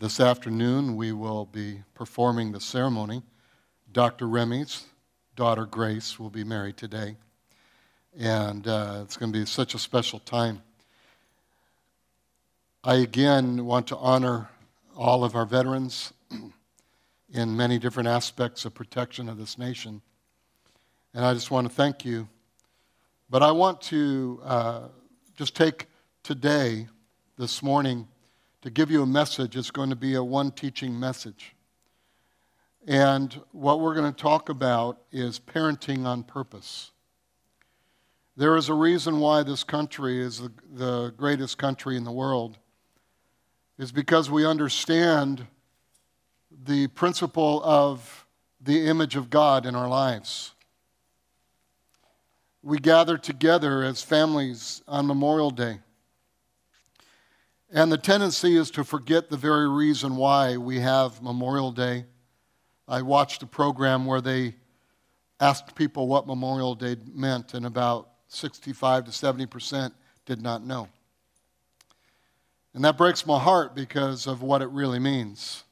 This afternoon, we will be performing the ceremony. Dr. Remy's daughter, Grace, will be married today. And uh, it's going to be such a special time. I again want to honor all of our veterans in many different aspects of protection of this nation. And I just want to thank you. But I want to uh, just take today, this morning, to give you a message. It's going to be a one teaching message. And what we're going to talk about is parenting on purpose. There is a reason why this country is the, the greatest country in the world, is because we understand the principle of the image of God in our lives. We gather together as families on Memorial Day and the tendency is to forget the very reason why we have Memorial Day. I watched a program where they asked people what Memorial Day meant, and about 65 to 70 percent did not know. And that breaks my heart because of what it really means.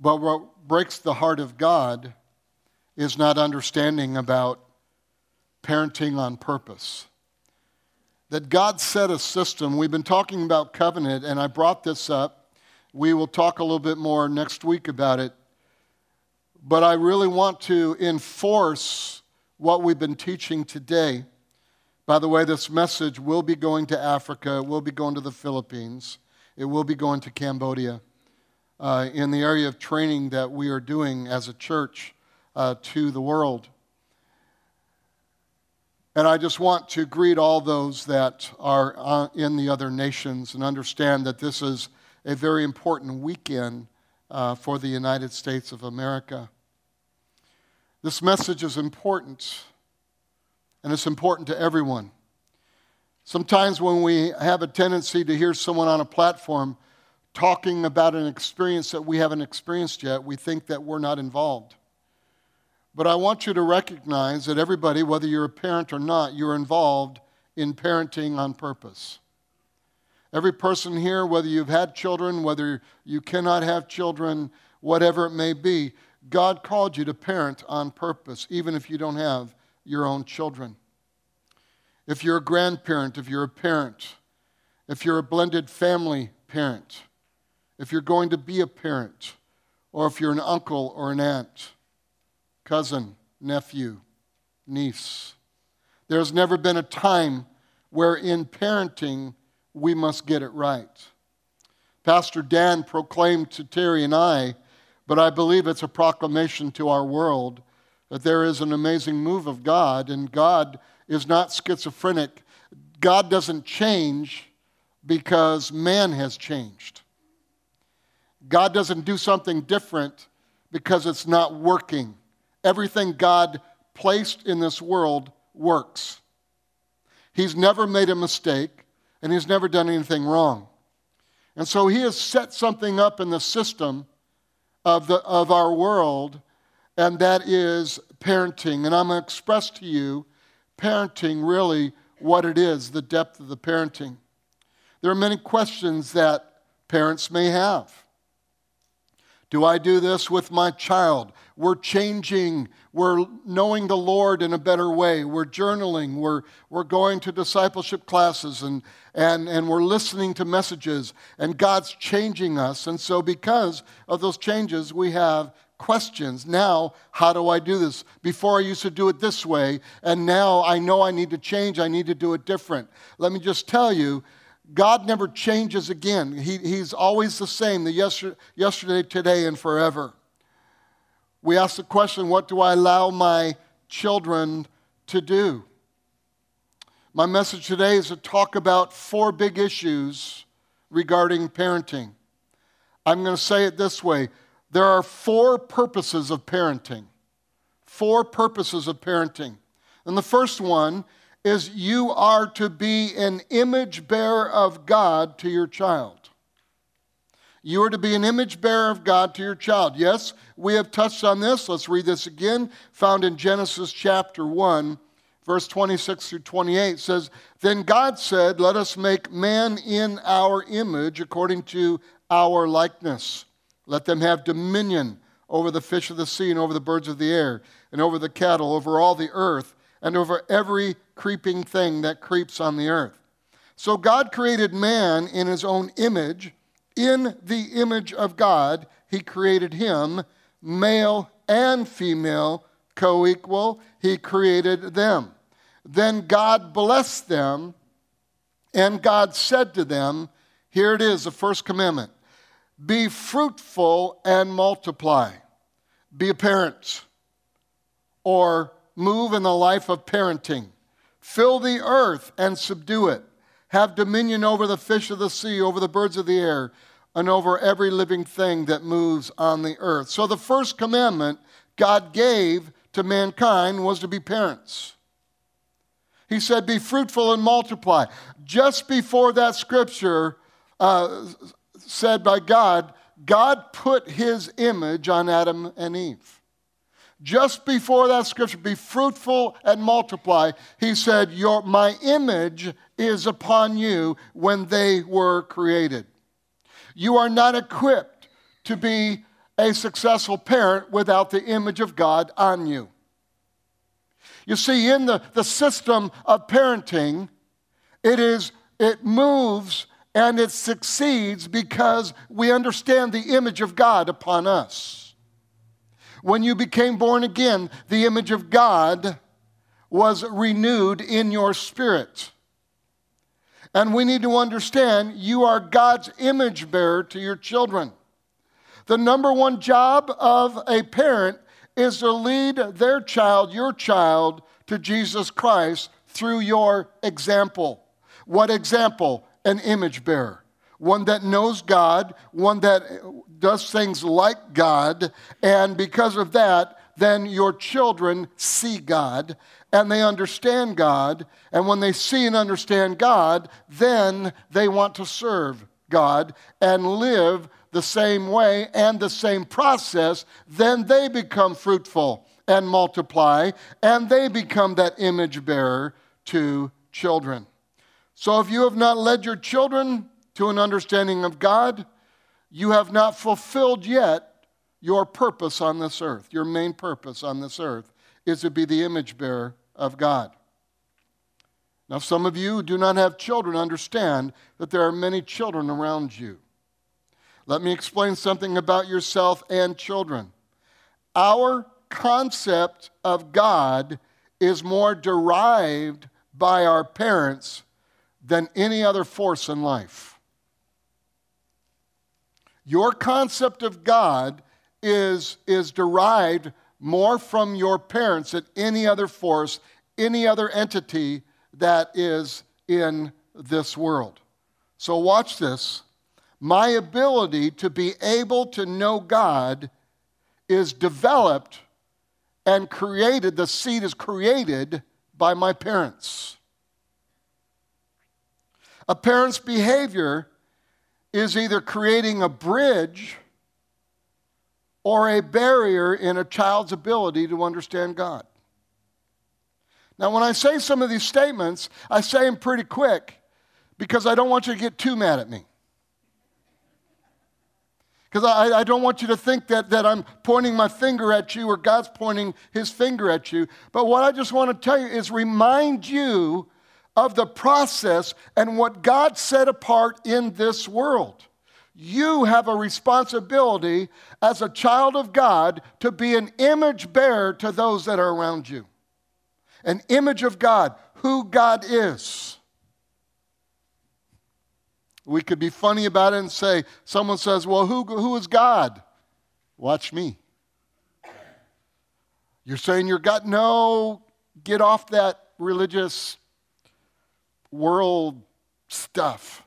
But what breaks the heart of God is not understanding about parenting on purpose that God set a system. We've been talking about covenant, and I brought this up. We will talk a little bit more next week about it. But I really want to enforce what we've been teaching today. By the way, this message will be going to Africa, it will be going to the Philippines, it will be going to Cambodia uh, in the area of training that we are doing as a church uh, to the world. And I just want to greet all those that are uh, in the other nations and understand that this is a very important weekend uh, for the United States of America. This message is important, and it's important to everyone. Sometimes when we have a tendency to hear someone on a platform talking about an experience that we haven't experienced yet, we think that we're not involved. But I want you to recognize that everybody, whether you're a parent or not, you're involved in parenting on purpose. Every person here, whether you've had children, whether you cannot have children, whatever it may be, God called you to parent on purpose, even if you don't have your own children. If you're a grandparent, if you're a parent, if you're a blended family parent, if you're going to be a parent, or if you're an uncle or an aunt, cousin, nephew, niece. There's never been a time where in parenting we must get it right. Pastor Dan proclaimed to Terry and I, but I believe it's a proclamation to our world that there is an amazing move of God, and God is not schizophrenic. God doesn't change because man has changed. God doesn't do something different because it's not working everything God placed in this world works. He's never made a mistake, and he's never done anything wrong. And so he has set something up in the system of, the, of our world, and that is parenting. And I'm going to express to you parenting really what it is, the depth of the parenting. There are many questions that parents may have. Do I do this with my child? We're changing. We're knowing the Lord in a better way. We're journaling. We're, we're going to discipleship classes and, and, and we're listening to messages. And God's changing us. And so, because of those changes, we have questions. Now, how do I do this? Before I used to do it this way, and now I know I need to change. I need to do it different. Let me just tell you God never changes again. He, he's always the same, the yesterday, yesterday, today, and forever. We ask the question what do I allow my children to do? My message today is to talk about four big issues regarding parenting. I'm going to say it this way there are four purposes of parenting. Four purposes of parenting. And the first one is you are to be an image bearer of God to your child. You are to be an image bearer of God to your child. Yes, we have touched on this. Let's read this again, found in Genesis chapter 1, verse 26 through 28 says, Then God said, Let us make man in our image, according to our likeness. Let them have dominion over the fish of the sea and over the birds of the air and over the cattle, over all the earth, and over every creeping thing that creeps on the earth. So God created man in his own image. In the image of God, he created him, male and female, co equal. He created them. Then God blessed them, and God said to them, Here it is, the first commandment be fruitful and multiply. Be a parent or move in the life of parenting. Fill the earth and subdue it. Have dominion over the fish of the sea, over the birds of the air, and over every living thing that moves on the earth. So, the first commandment God gave to mankind was to be parents. He said, Be fruitful and multiply. Just before that scripture uh, said by God, God put his image on Adam and Eve. Just before that scripture, be fruitful and multiply, he said, Your, My image is upon you when they were created. You are not equipped to be a successful parent without the image of God on you. You see, in the, the system of parenting, it is it moves and it succeeds because we understand the image of God upon us. When you became born again, the image of God was renewed in your spirit. And we need to understand you are God's image bearer to your children. The number one job of a parent is to lead their child, your child, to Jesus Christ through your example. What example? An image bearer. One that knows God, one that does things like God, and because of that, then your children see God and they understand God. And when they see and understand God, then they want to serve God and live the same way and the same process. Then they become fruitful and multiply, and they become that image bearer to children. So if you have not led your children to an understanding of God, you have not fulfilled yet your purpose on this earth. Your main purpose on this earth is to be the image bearer of God. Now, some of you who do not have children understand that there are many children around you. Let me explain something about yourself and children. Our concept of God is more derived by our parents than any other force in life. Your concept of God is, is derived more from your parents than any other force, any other entity that is in this world. So, watch this. My ability to be able to know God is developed and created, the seed is created by my parents. A parent's behavior is either creating a bridge or a barrier in a child's ability to understand God. Now, when I say some of these statements, I say them pretty quick because I don't want you to get too mad at me. Because I, I, don't want you to think that, that I'm pointing my finger at you or God's pointing his finger at you. But what I just want to tell you is remind you of the process and what God set apart in this world. You have a responsibility as a child of God to be an image bearer to those that are around you. An image of God, who God is. We could be funny about it and say, someone says, Well, who, who is God? Watch me. You're saying you're God? No, get off that religious world stuff.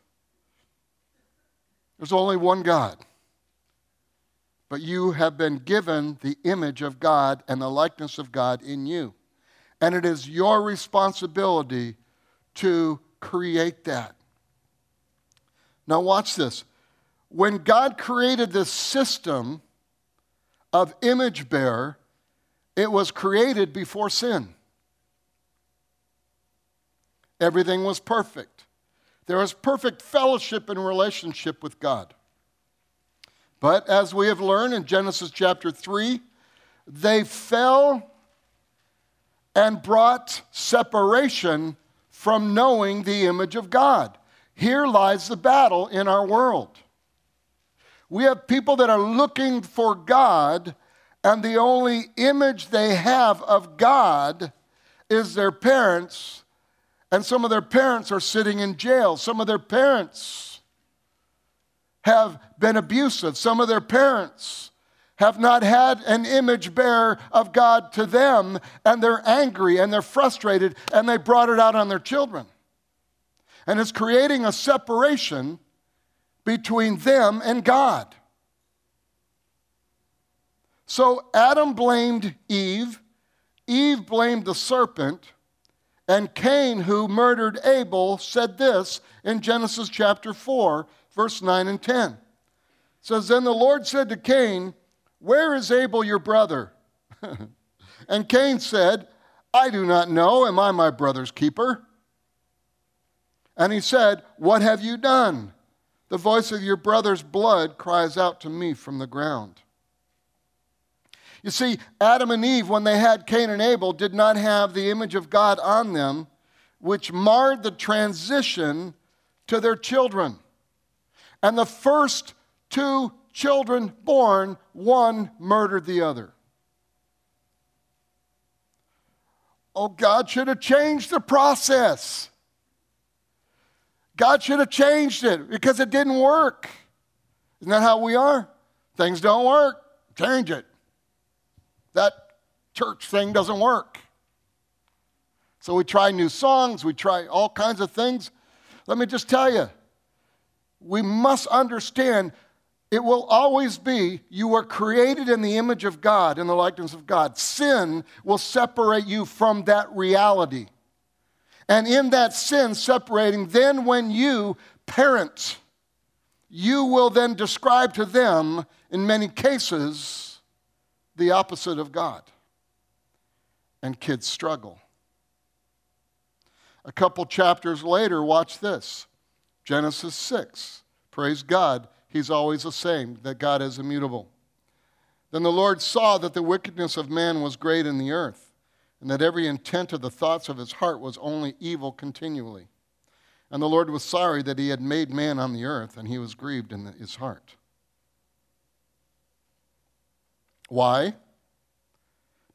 There's only one God. But you have been given the image of God and the likeness of God in you. And it is your responsibility to create that. Now, watch this. When God created this system of image bearer, it was created before sin. Everything was perfect. There was perfect fellowship and relationship with God. But as we have learned in Genesis chapter 3, they fell and brought separation from knowing the image of God. Here lies the battle in our world. We have people that are looking for God, and the only image they have of God is their parents, and some of their parents are sitting in jail. Some of their parents have been abusive. Some of their parents have not had an image bearer of God to them, and they're angry and they're frustrated, and they brought it out on their children. And it's creating a separation between them and God. So Adam blamed Eve, Eve blamed the serpent, and Cain, who murdered Abel, said this in Genesis chapter 4, verse 9 and 10. It says, Then the Lord said to Cain, Where is Abel your brother? and Cain said, I do not know. Am I my brother's keeper? And he said, What have you done? The voice of your brother's blood cries out to me from the ground. You see, Adam and Eve, when they had Cain and Abel, did not have the image of God on them, which marred the transition to their children. And the first two children born, one murdered the other. Oh, God should have changed the process. God should have changed it because it didn't work. Isn't that how we are? Things don't work, change it. That church thing doesn't work. So we try new songs, we try all kinds of things. Let me just tell you, we must understand it will always be you were created in the image of God, in the likeness of God. Sin will separate you from that reality. And in that sin separating, then when you parent, you will then describe to them, in many cases, the opposite of God. And kids struggle. A couple chapters later, watch this Genesis 6. Praise God, He's always the same, that God is immutable. Then the Lord saw that the wickedness of man was great in the earth and that every intent of the thoughts of his heart was only evil continually. And the Lord was sorry that he had made man on the earth, and he was grieved in his heart. Why?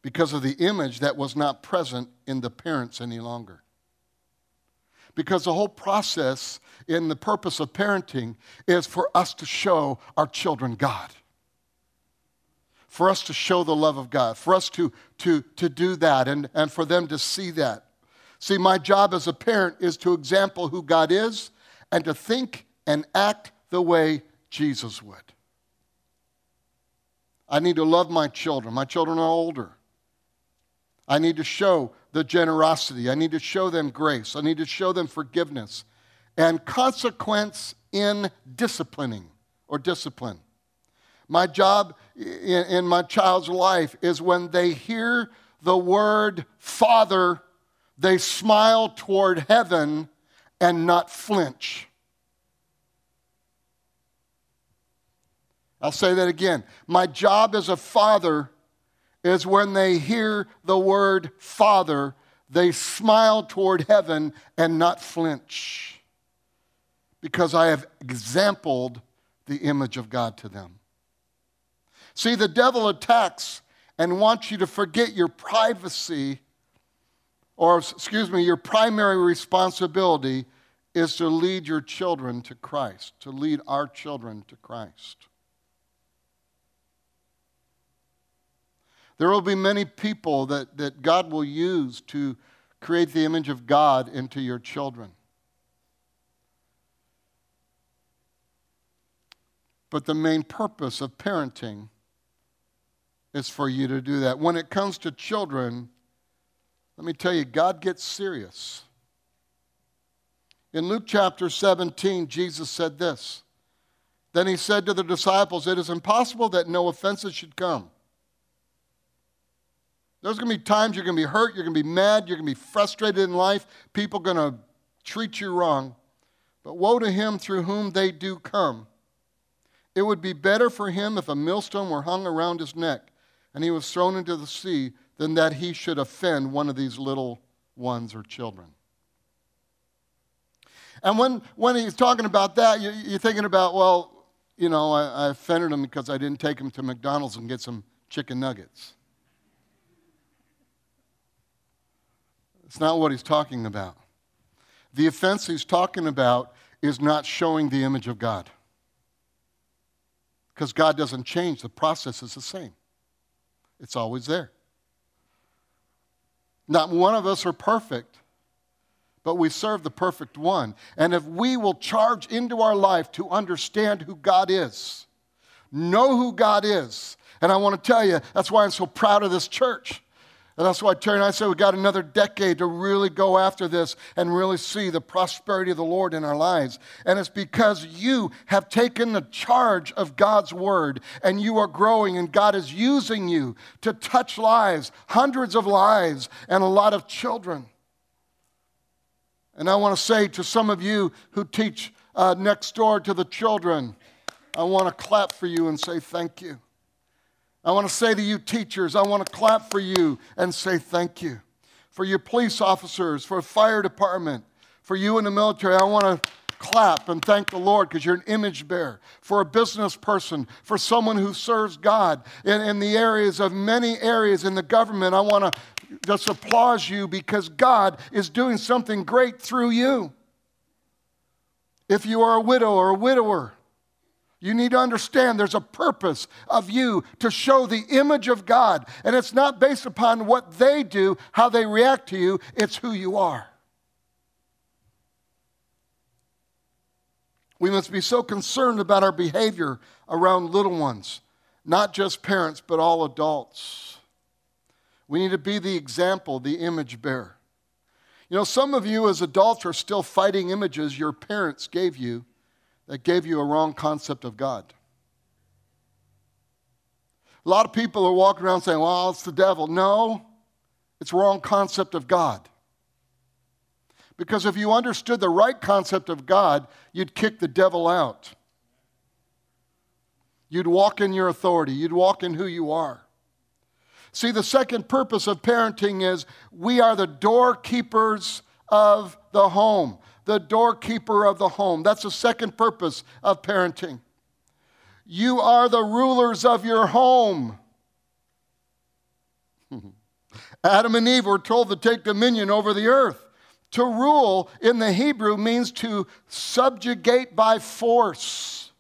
Because of the image that was not present in the parents any longer. Because the whole process in the purpose of parenting is for us to show our children God for us to show the love of God, for us to, to, to do that and, and for them to see that. See, my job as a parent is to example who God is and to think and act the way Jesus would. I need to love my children. My children are older. I need to show the generosity. I need to show them grace. I need to show them forgiveness and consequence in disciplining or discipline. My job in, my child's life is when they hear the word Father, they smile toward heaven and not flinch. I'll say that again. My job as a father is when they hear the word Father, they smile toward heaven and not flinch because I have exampled the image of God to them. See, the devil attacks and wants you to forget your privacy, or excuse me, your primary responsibility is to lead your children to Christ, to lead our children to Christ. There will be many people that, that God will use to create the image of God into your children. But the main purpose of parenting is for you to do that. When it comes to children, let me tell you, God gets serious. In Luke chapter 17, Jesus said this. Then he said to the disciples, It is impossible that no offenses should come. There's going to be times you're going to be hurt, you're going to be mad, you're going to be frustrated in life, people are going to treat you wrong. But woe to him through whom they do come. It would be better for him if a millstone were hung around his neck and he was thrown into the sea than that he should offend one of these little ones or children. And when, when he's talking about that, you, you're thinking about, well, you know, I, I offended him because I didn't take him to McDonald's and get some chicken nuggets. It's not what he's talking about. The offense he's talking about is not showing the image of God because God doesn't change, the process is the same. It's always there. Not one of us are perfect, but we serve the perfect one. And if we will charge into our life to understand who God is, know who God is, and I want to tell you, that's why I'm so proud of this church. And that's why Terry and I said we've got another decade to really go after this and really see the prosperity of the Lord in our lives. And it's because you have taken the charge of God's word and you are growing, and God is using you to touch lives, hundreds of lives, and a lot of children. And I want to say to some of you who teach uh, next door to the children, I want to clap for you and say thank you. I want to say to you, teachers, I want to clap for you and say thank you. For your police officers, for a fire department, for you in the military, I want to clap and thank the Lord because you're an image bearer. For a business person, for someone who serves God in, in the areas of many areas in the government, I want to just applaud you because God is doing something great through you. If you are a widow or a widower, you need to understand there's a purpose of you to show the image of God. And it's not based upon what they do, how they react to you, it's who you are. We must be so concerned about our behavior around little ones, not just parents, but all adults. We need to be the example, the image bearer. You know, some of you as adults are still fighting images your parents gave you that gave you a wrong concept of God. A lot of people are walking around saying, well, it's the devil. No, it's wrong concept of God. Because if you understood the right concept of God, you'd kick the devil out. You'd walk in your authority, you'd walk in who you are. See, the second purpose of parenting is we are the doorkeepers of the home the doorkeeper of the home. That's the second purpose of parenting. You are the rulers of your home. Adam and Eve were told to take dominion over the earth. To rule in the Hebrew means to subjugate by force.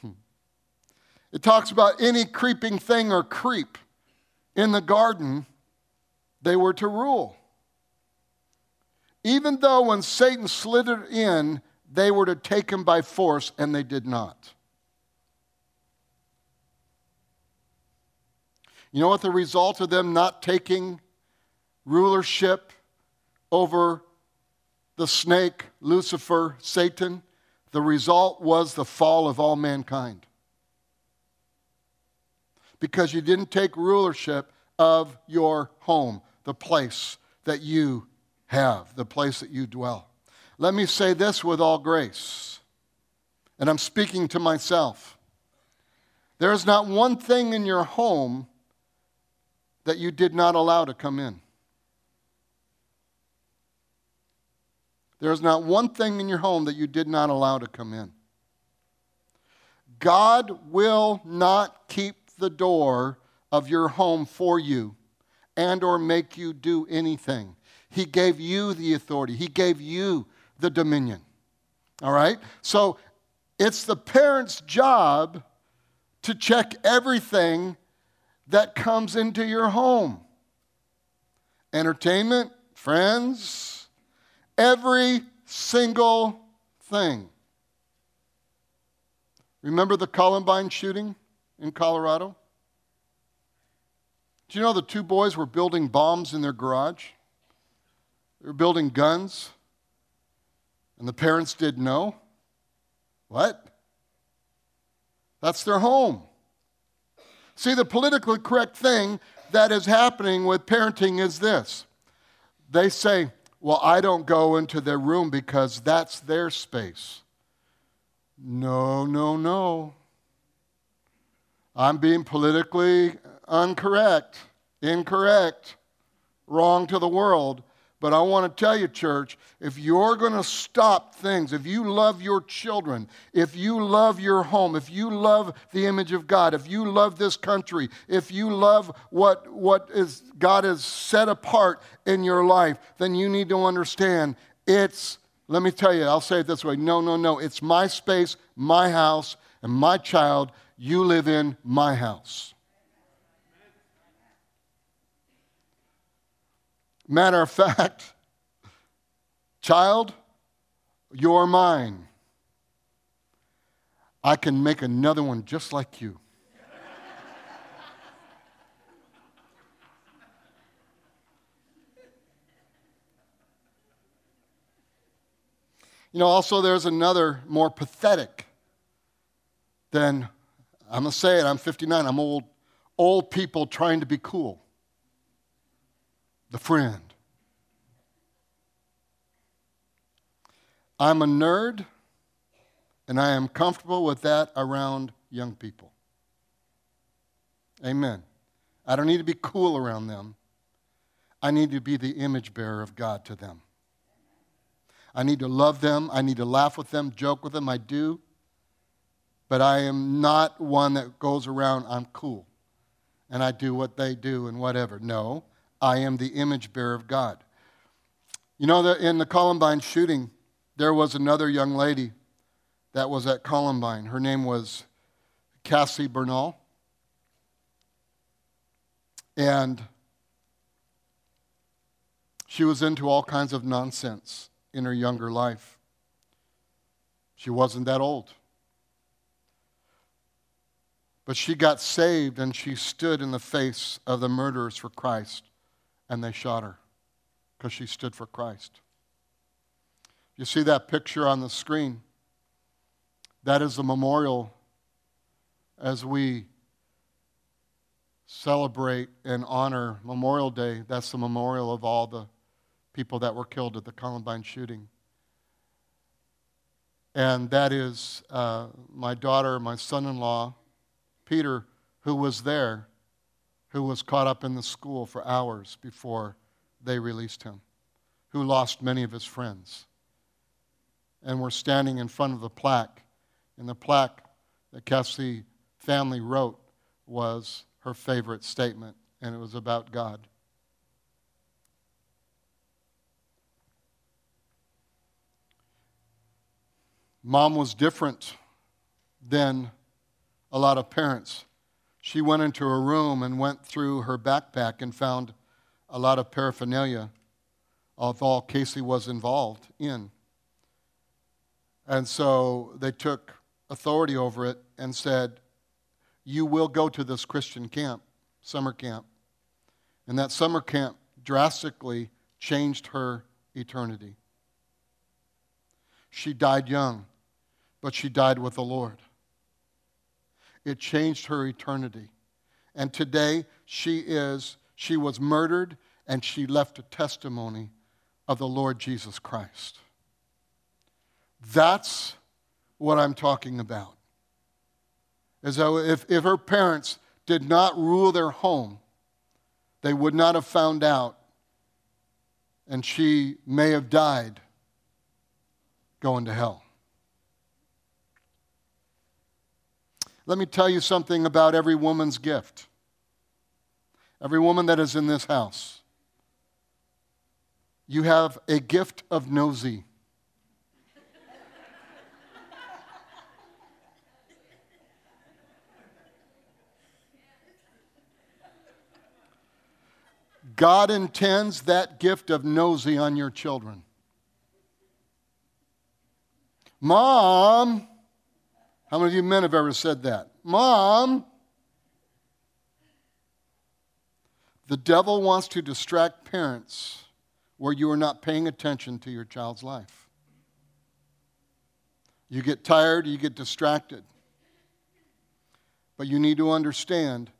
Hmm. It talks about any creeping thing or creep in the garden, they were to rule. Even though when Satan slithered in, they were to take him by force, and they did not. You know what the result of them not taking rulership over the snake, Lucifer, Satan? The result was the fall of all mankind. Because you didn't take rulership of your home, the place that you have, the place that you dwell. Let me say this with all grace, and I'm speaking to myself. There is not one thing in your home that you did not allow to come in. There is not one thing in your home that you did not allow to come in. God will not keep the door of your home for you and or make you do anything he gave you the authority, He gave you the dominion. All right? So it's the parent's job to check everything that comes into your home entertainment, friends, every single thing. Remember the Columbine shooting in Colorado? Do you know the two boys were building bombs in their garage? They were building guns, and the parents didn't know. What? That's their home. See, the politically correct thing that is happening with parenting is this they say, Well, I don't go into their room because that's their space. No, no, no. I'm being politically incorrect, incorrect, wrong to the world. But I want to tell you, church, if you're going to stop things, if you love your children, if you love your home, if you love the image of God, if you love this country, if you love what, what is God has set apart in your life, then you need to understand it's, let me tell you, I'll say it this way no, no, no. It's my space, my house, and my child. You live in my house. Matter of fact, child, you're mine. I can make another one just like you. You know, also there's another more pathetic than, I'm to say it, I'm 59, I'm old, old people trying to be cool. The friend. I'm a nerd, and I am comfortable with that around young people. Amen. I don't need to be cool around them. I need to be the image bearer of God to them. I need to love them. I need to laugh with them, joke with them. I do. But I am not one that goes around, I'm cool. And I do what they do and whatever. No, I am the image bearer of God. You know, that in the Columbine shooting, there was another young lady that was at Columbine. Her name was Cassie Bernall. And she was into all kinds of nonsense in her younger life. She wasn't that old. But she got saved and she stood in the face of the murderers for Christ and they shot her because she stood for Christ. You see that picture on the screen? That is the memorial as we celebrate and honor Memorial Day. That's the memorial of all the people that were killed at the Columbine shooting. And that is uh, my daughter, my son in law, Peter, who was there, who was caught up in the school for hours before they released him, who lost many of his friends. And we're standing in front of the plaque. And the plaque that Cassie family wrote was her favorite statement, and it was about God. Mom was different than a lot of parents. She went into her room and went through her backpack and found a lot of paraphernalia of all Casey was involved in. And so they took authority over it and said, You will go to this Christian camp, summer camp. And that summer camp drastically changed her eternity. She died young but she died with the Lord. It changed her eternity. And today she is, she was murdered and she left a testimony of the Lord Jesus Christ. That's what I'm talking about. As though if, if her parents did not rule their home, they would not have found out, and she may have died going to hell. Let me tell you something about every woman's gift. Every woman that is in this house. You have a gift of nosy. God intends that gift of nosy on your children. Mom, how many of you men have ever said that? Mom, the devil wants to distract parents where you are not paying attention to your child's life. You get tired, you get distracted. But you need to understand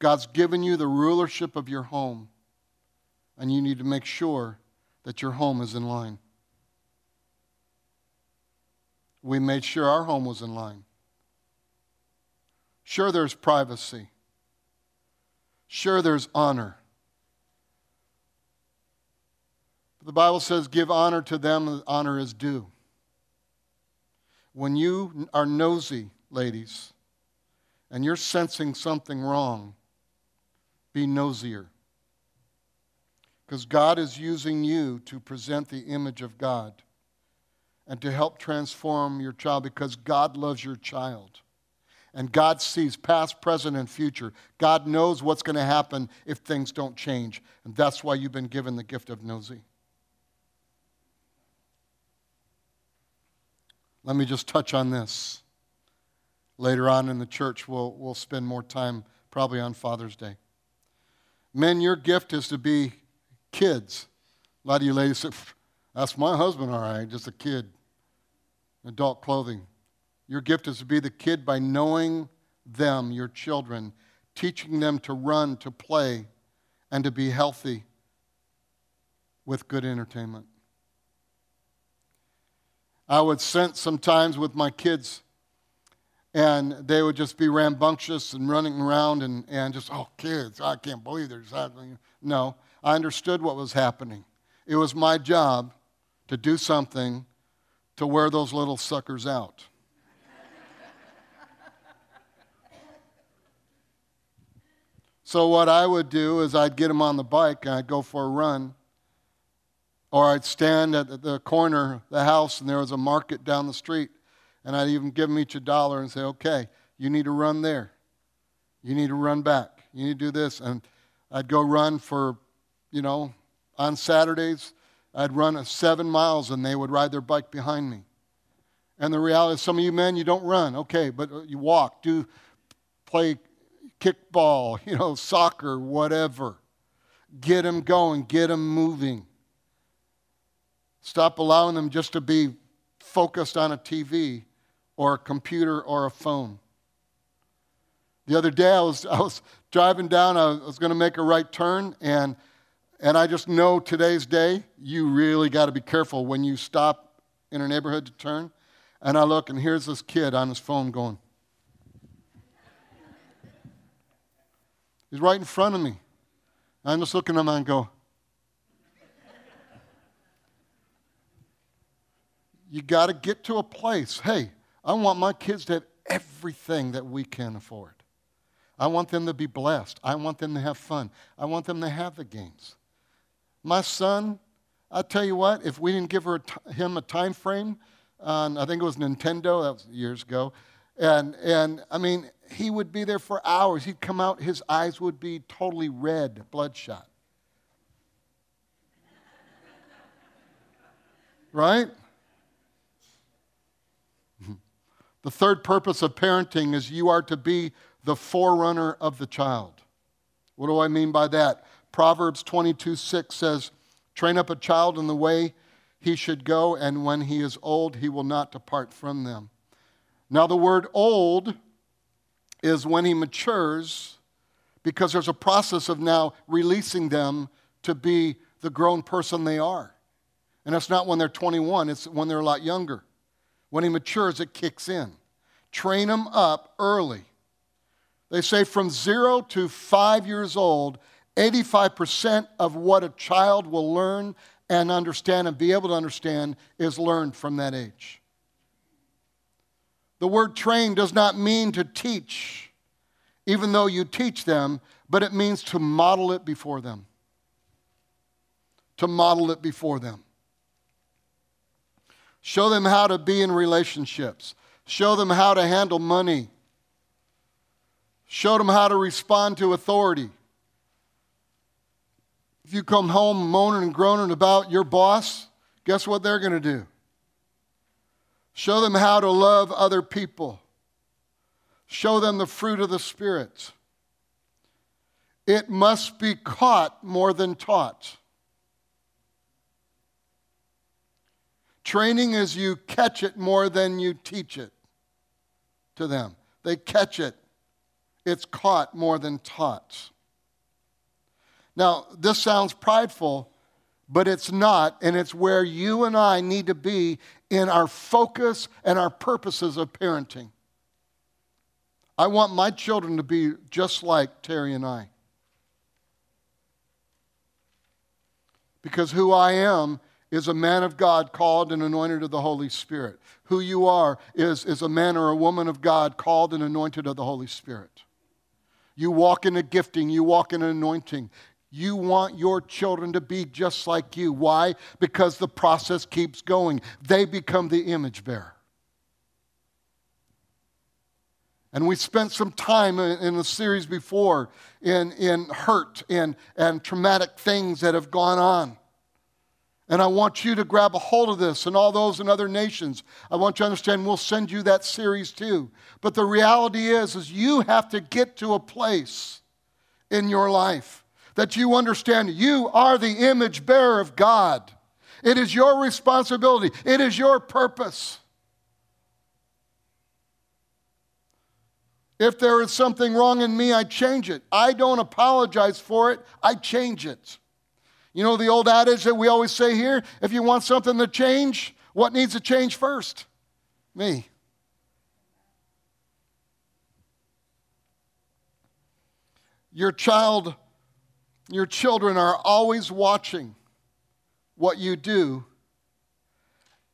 God's given you the rulership of your home, and you need to make sure that your home is in line. We made sure our home was in line. Sure, there's privacy. Sure, there's honor. But The Bible says, give honor to them honor is due. When you are nosy, ladies, and you're sensing something wrong, be nosier. Because God is using you to present the image of God and to help transform your child because God loves your child. And God sees past, present, and future. God knows what's going to happen if things don't change. And that's why you've been given the gift of nosy. Let me just touch on this. Later on in the church, we'll, we'll spend more time probably on Father's Day. Men, your gift is to be kids. A lot of you ladies say, That's my husband, all right, just a kid. Adult clothing. Your gift is to be the kid by knowing them, your children, teaching them to run, to play, and to be healthy with good entertainment. I would sense sometimes with my kids, and they would just be rambunctious and running around and, and just, oh, kids, I can't believe there's happening. No, I understood what was happening. It was my job to do something to wear those little suckers out. So, what I would do is I'd get them on the bike and I'd go for a run or I'd stand at the corner of the house and there was a market down the street, and I'd even give them each a dollar and say, okay, you need to run there. You need to run back. You need to do this. And I'd go run for, you know, on Saturdays, I'd run seven miles and they would ride their bike behind me. And the reality is, some of you men, you don't run. Okay, but you walk, do play kickball, you know, soccer, whatever. Get them going, get them moving. Stop allowing them just to be focused on a TV or a computer or a phone. The other day, I was, I was driving down, I was going to make a right turn, and, and I just know today's day, you really got to be careful when you stop in a neighborhood to turn. And I look, and here's this kid on his phone going. He's right in front of me. I'm just looking at him and go, you got to get to a place. Hey, I want my kids to have everything that we can afford. I want them to be blessed. I want them to have fun. I want them to have the games. My son, I tell you what, if we didn't give t- him a time frame on, I think it was Nintendo, that was years ago, and, and I mean, he would be there for hours. He'd come out, his eyes would be totally red, bloodshot. right? The third purpose of parenting is you are to be the forerunner of the child. What do I mean by that? Proverbs 22 6 says, Train up a child in the way he should go, and when he is old, he will not depart from them. Now, the word old is when he matures, because there's a process of now releasing them to be the grown person they are. And it's not when they're 21, it's when they're a lot younger. When he matures, it kicks in. Train them up early. They say from zero to five years old, 85% of what a child will learn and understand and be able to understand is learned from that age. The word train does not mean to teach, even though you teach them, but it means to model it before them. To model it before them. Show them how to be in relationships. Show them how to handle money. Show them how to respond to authority. If you come home moaning and groaning about your boss, guess what they're going to do? Show them how to love other people. Show them the fruit of the Spirit. It must be caught more than taught. Training is you catch it more than you teach it to them. They catch it. It's caught more than taught. Now, this sounds prideful, but it's not, and it's where you and I need to be in our focus and our purposes of parenting. I want my children to be just like Terry and I. Because who I am is a man of God called and anointed of the Holy Spirit. Who you are is, is a man or a woman of God called and anointed of the Holy Spirit. You walk in a gifting, you walk in an anointing. You want your children to be just like you. Why? Because the process keeps going. They become the image bearer. And we spent some time in the series before in, in hurt and, and traumatic things that have gone on. And I want you to grab a hold of this and all those in other nations. I want you to understand we'll send you that series too. But the reality is, is you have to get to a place in your life that you understand you are the image bearer of God. It is your responsibility, it is your purpose. If there is something wrong in me, I change it. I don't apologize for it, I change it. You know the old adage that we always say here if you want something to change, what needs to change first? Me. Your child your children are always watching what you do,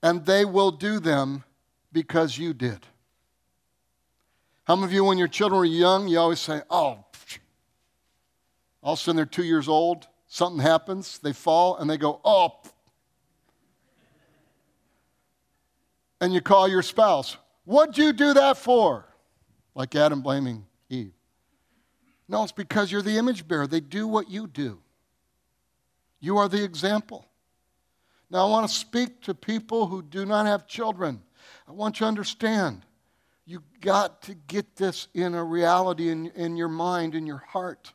and they will do them because you did. How many of you, when your children were young, you always say, Oh, all of a sudden they're two years old, something happens, they fall, and they go, Oh. And you call your spouse, What'd you do that for? Like Adam blaming Eve. No, it's because you're the image bearer. They do what you do. You are the example. Now, I want to speak to people who do not have children. I want you to understand you got to get this in a reality in, in your mind, in your heart.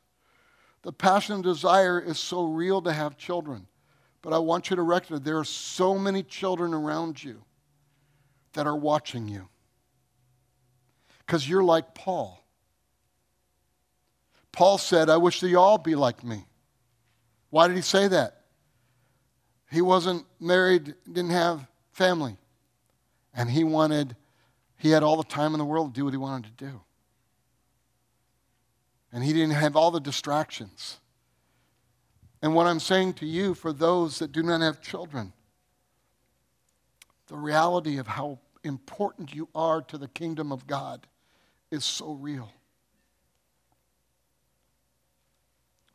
The passion and desire is so real to have children. But I want you to recognize there are so many children around you that are watching you. Because you're like Paul. Paul said, I wish they all be like me. Why did he say that? He wasn't married, didn't have family. And he wanted, he had all the time in the world to do what he wanted to do. And he didn't have all the distractions. And what I'm saying to you, for those that do not have children, the reality of how important you are to the kingdom of God is so real.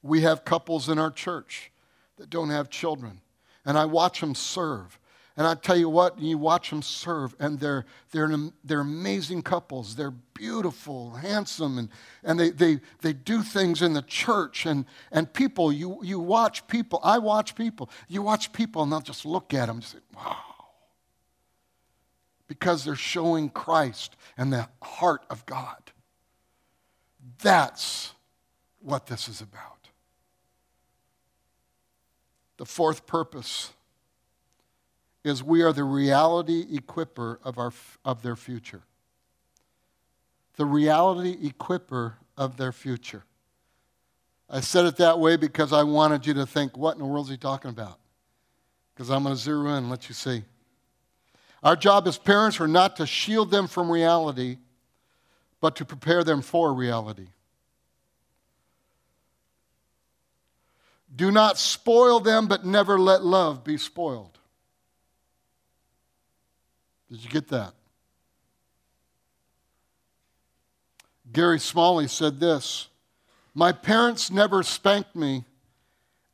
We have couples in our church that don't have children, and I watch them serve. And I tell you what, you watch them serve, and they're, they're, they're amazing couples. They're beautiful, handsome, and, and they, they, they do things in the church. And, and people, you, you watch people, I watch people. You watch people, and they'll just look at them and say, wow. Because they're showing Christ and the heart of God. That's what this is about. The fourth purpose is we are the reality equiper of, our, of their future. The reality equiper of their future. I said it that way because I wanted you to think, what in the world is he talking about? Because I'm going to zero in and let you see. Our job as parents are not to shield them from reality, but to prepare them for reality. Do not spoil them, but never let love be spoiled. Did you get that? Gary Smalley said this My parents never spanked me,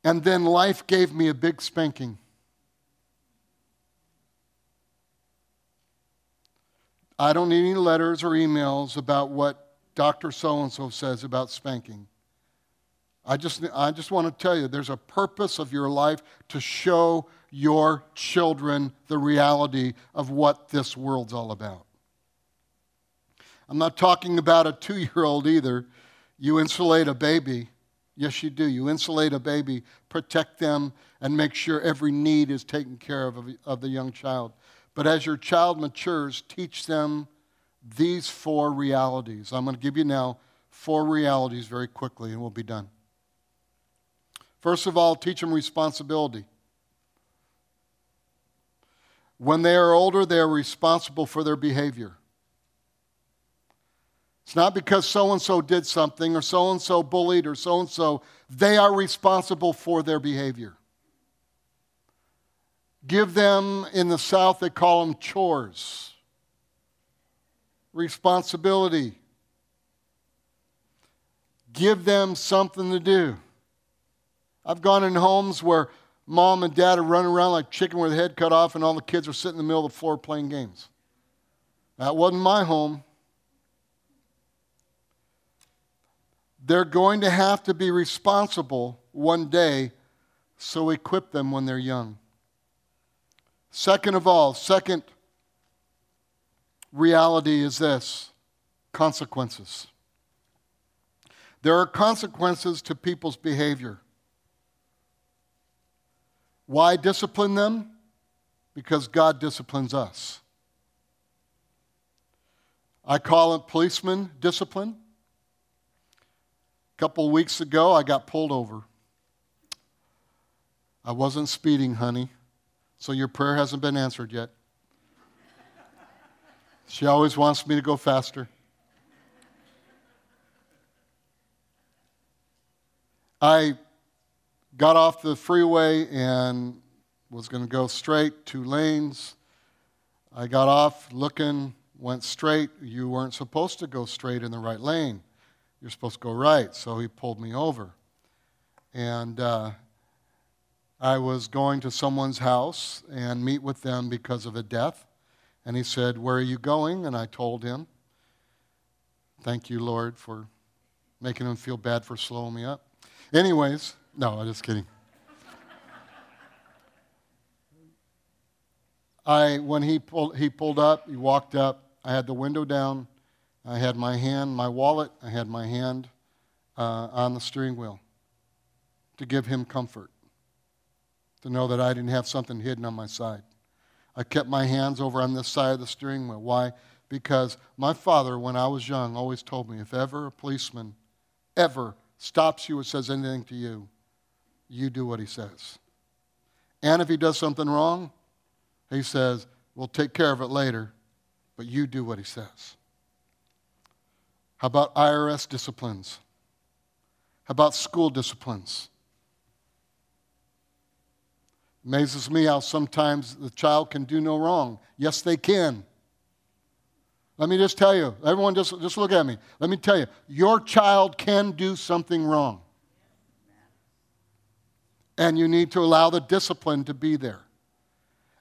and then life gave me a big spanking. I don't need any letters or emails about what Dr. So and so says about spanking. I just, I just want to tell you there's a purpose of your life to show your children the reality of what this world's all about. I'm not talking about a two year old either. You insulate a baby. Yes, you do. You insulate a baby, protect them, and make sure every need is taken care of of the young child. But as your child matures, teach them these four realities. I'm going to give you now four realities very quickly, and we'll be done. First of all, teach them responsibility. When they are older, they are responsible for their behavior. It's not because so and so did something or so and so bullied or so and so. They are responsible for their behavior. Give them, in the South, they call them chores. Responsibility. Give them something to do. I've gone in homes where mom and dad are running around like chicken with their head cut off, and all the kids are sitting in the middle of the floor playing games. That wasn't my home. They're going to have to be responsible one day, so equip them when they're young. Second of all, second reality is this consequences. There are consequences to people's behavior. Why discipline them? Because God disciplines us. I call it policeman discipline. A couple weeks ago, I got pulled over. I wasn't speeding, honey, so your prayer hasn't been answered yet. She always wants me to go faster. I got off the freeway and was going to go straight, two lanes. I got off looking, went straight. You weren't supposed to go straight in the right lane. You're supposed to go right. So he pulled me over. And uh, I was going to someone's house and meet with them because of a death. And he said, Where are you going? And I told him, Thank you, Lord, for making him feel bad for slowing me up. Anyways, no, I'm just kidding. I, when he pulled, he pulled up, he walked up, I had the window down, I had my hand, my wallet, I had my hand uh, on the steering wheel to give him comfort, to know that I didn't have something hidden on my side. I kept my hands over on this side of the steering wheel. Why? Because my father, when I was young, always told me if ever a policeman ever stops you or says anything to you, you do what he says. And if he does something wrong, he says, We'll take care of it later, but you do what he says. How about IRS disciplines? How about school disciplines? Amazes me how sometimes the child can do no wrong. Yes, they can. Let me just tell you, everyone just, just look at me. Let me tell you, your child can do something wrong. And you need to allow the discipline to be there.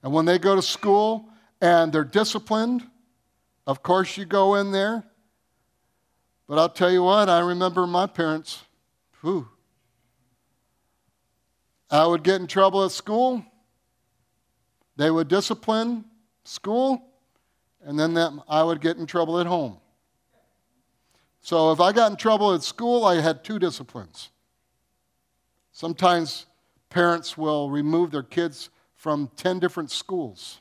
And when they go to school and they're disciplined, of course you go in there. But I'll tell you what, I remember my parents, whew, I would get in trouble at school. They would discipline school and then that, I would get in trouble at home. So if I got in trouble at school, I had two disciplines. Sometimes parents will remove their kids from 10 different schools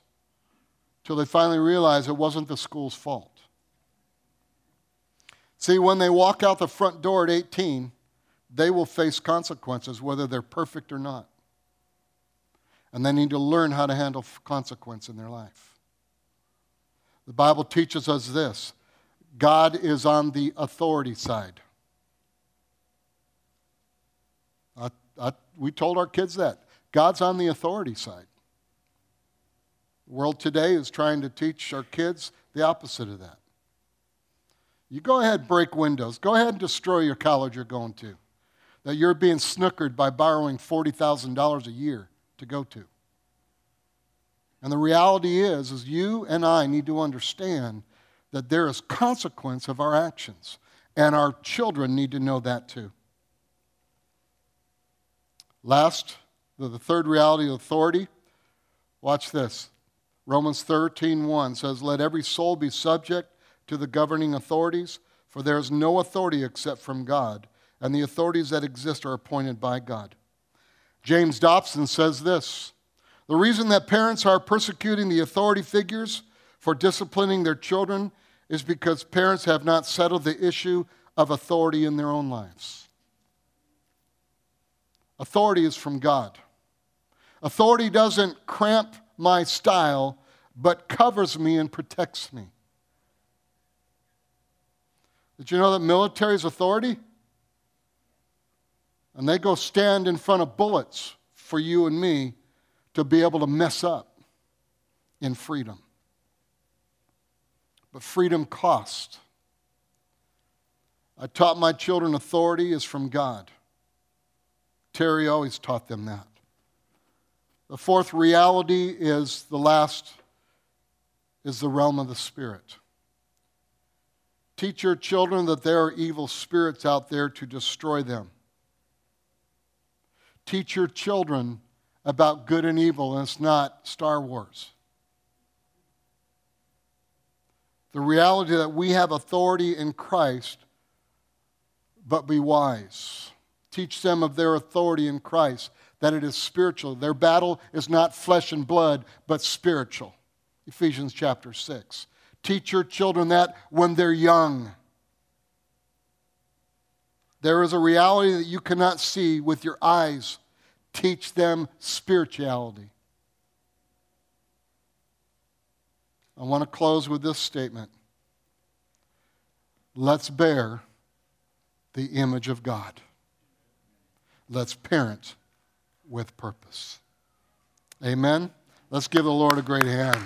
till they finally realize it wasn't the school's fault. See, when they walk out the front door at 18, they will face consequences, whether they're perfect or not. And they need to learn how to handle consequence in their life. The Bible teaches us this God is on the authority side. I, I, we told our kids that. God's on the authority side. The world today is trying to teach our kids the opposite of that. You go ahead break windows. Go ahead and destroy your college you're going to. That you're being snookered by borrowing $40,000 a year to go to. And the reality is, is you and I need to understand that there is consequence of our actions. And our children need to know that too. Last, the third reality of authority. Watch this. Romans 13, 1 says, Let every soul be subject to the governing authorities, for there is no authority except from God, and the authorities that exist are appointed by God. James Dobson says this the reason that parents are persecuting the authority figures for disciplining their children is because parents have not settled the issue of authority in their own lives. Authority is from God. Authority doesn't cramp my style, but covers me and protects me. Did you know that military is authority? And they go stand in front of bullets for you and me to be able to mess up in freedom. But freedom cost. I taught my children authority is from God. Terry always taught them that. The fourth reality is the last is the realm of the spirit. Teach your children that there are evil spirits out there to destroy them. Teach your children about good and evil, and it's not Star Wars. The reality that we have authority in Christ, but be wise. Teach them of their authority in Christ, that it is spiritual. Their battle is not flesh and blood, but spiritual. Ephesians chapter 6. Teach your children that when they're young. There is a reality that you cannot see with your eyes. Teach them spirituality. I want to close with this statement. Let's bear the image of God. Let's parent with purpose. Amen. Let's give the Lord a great hand.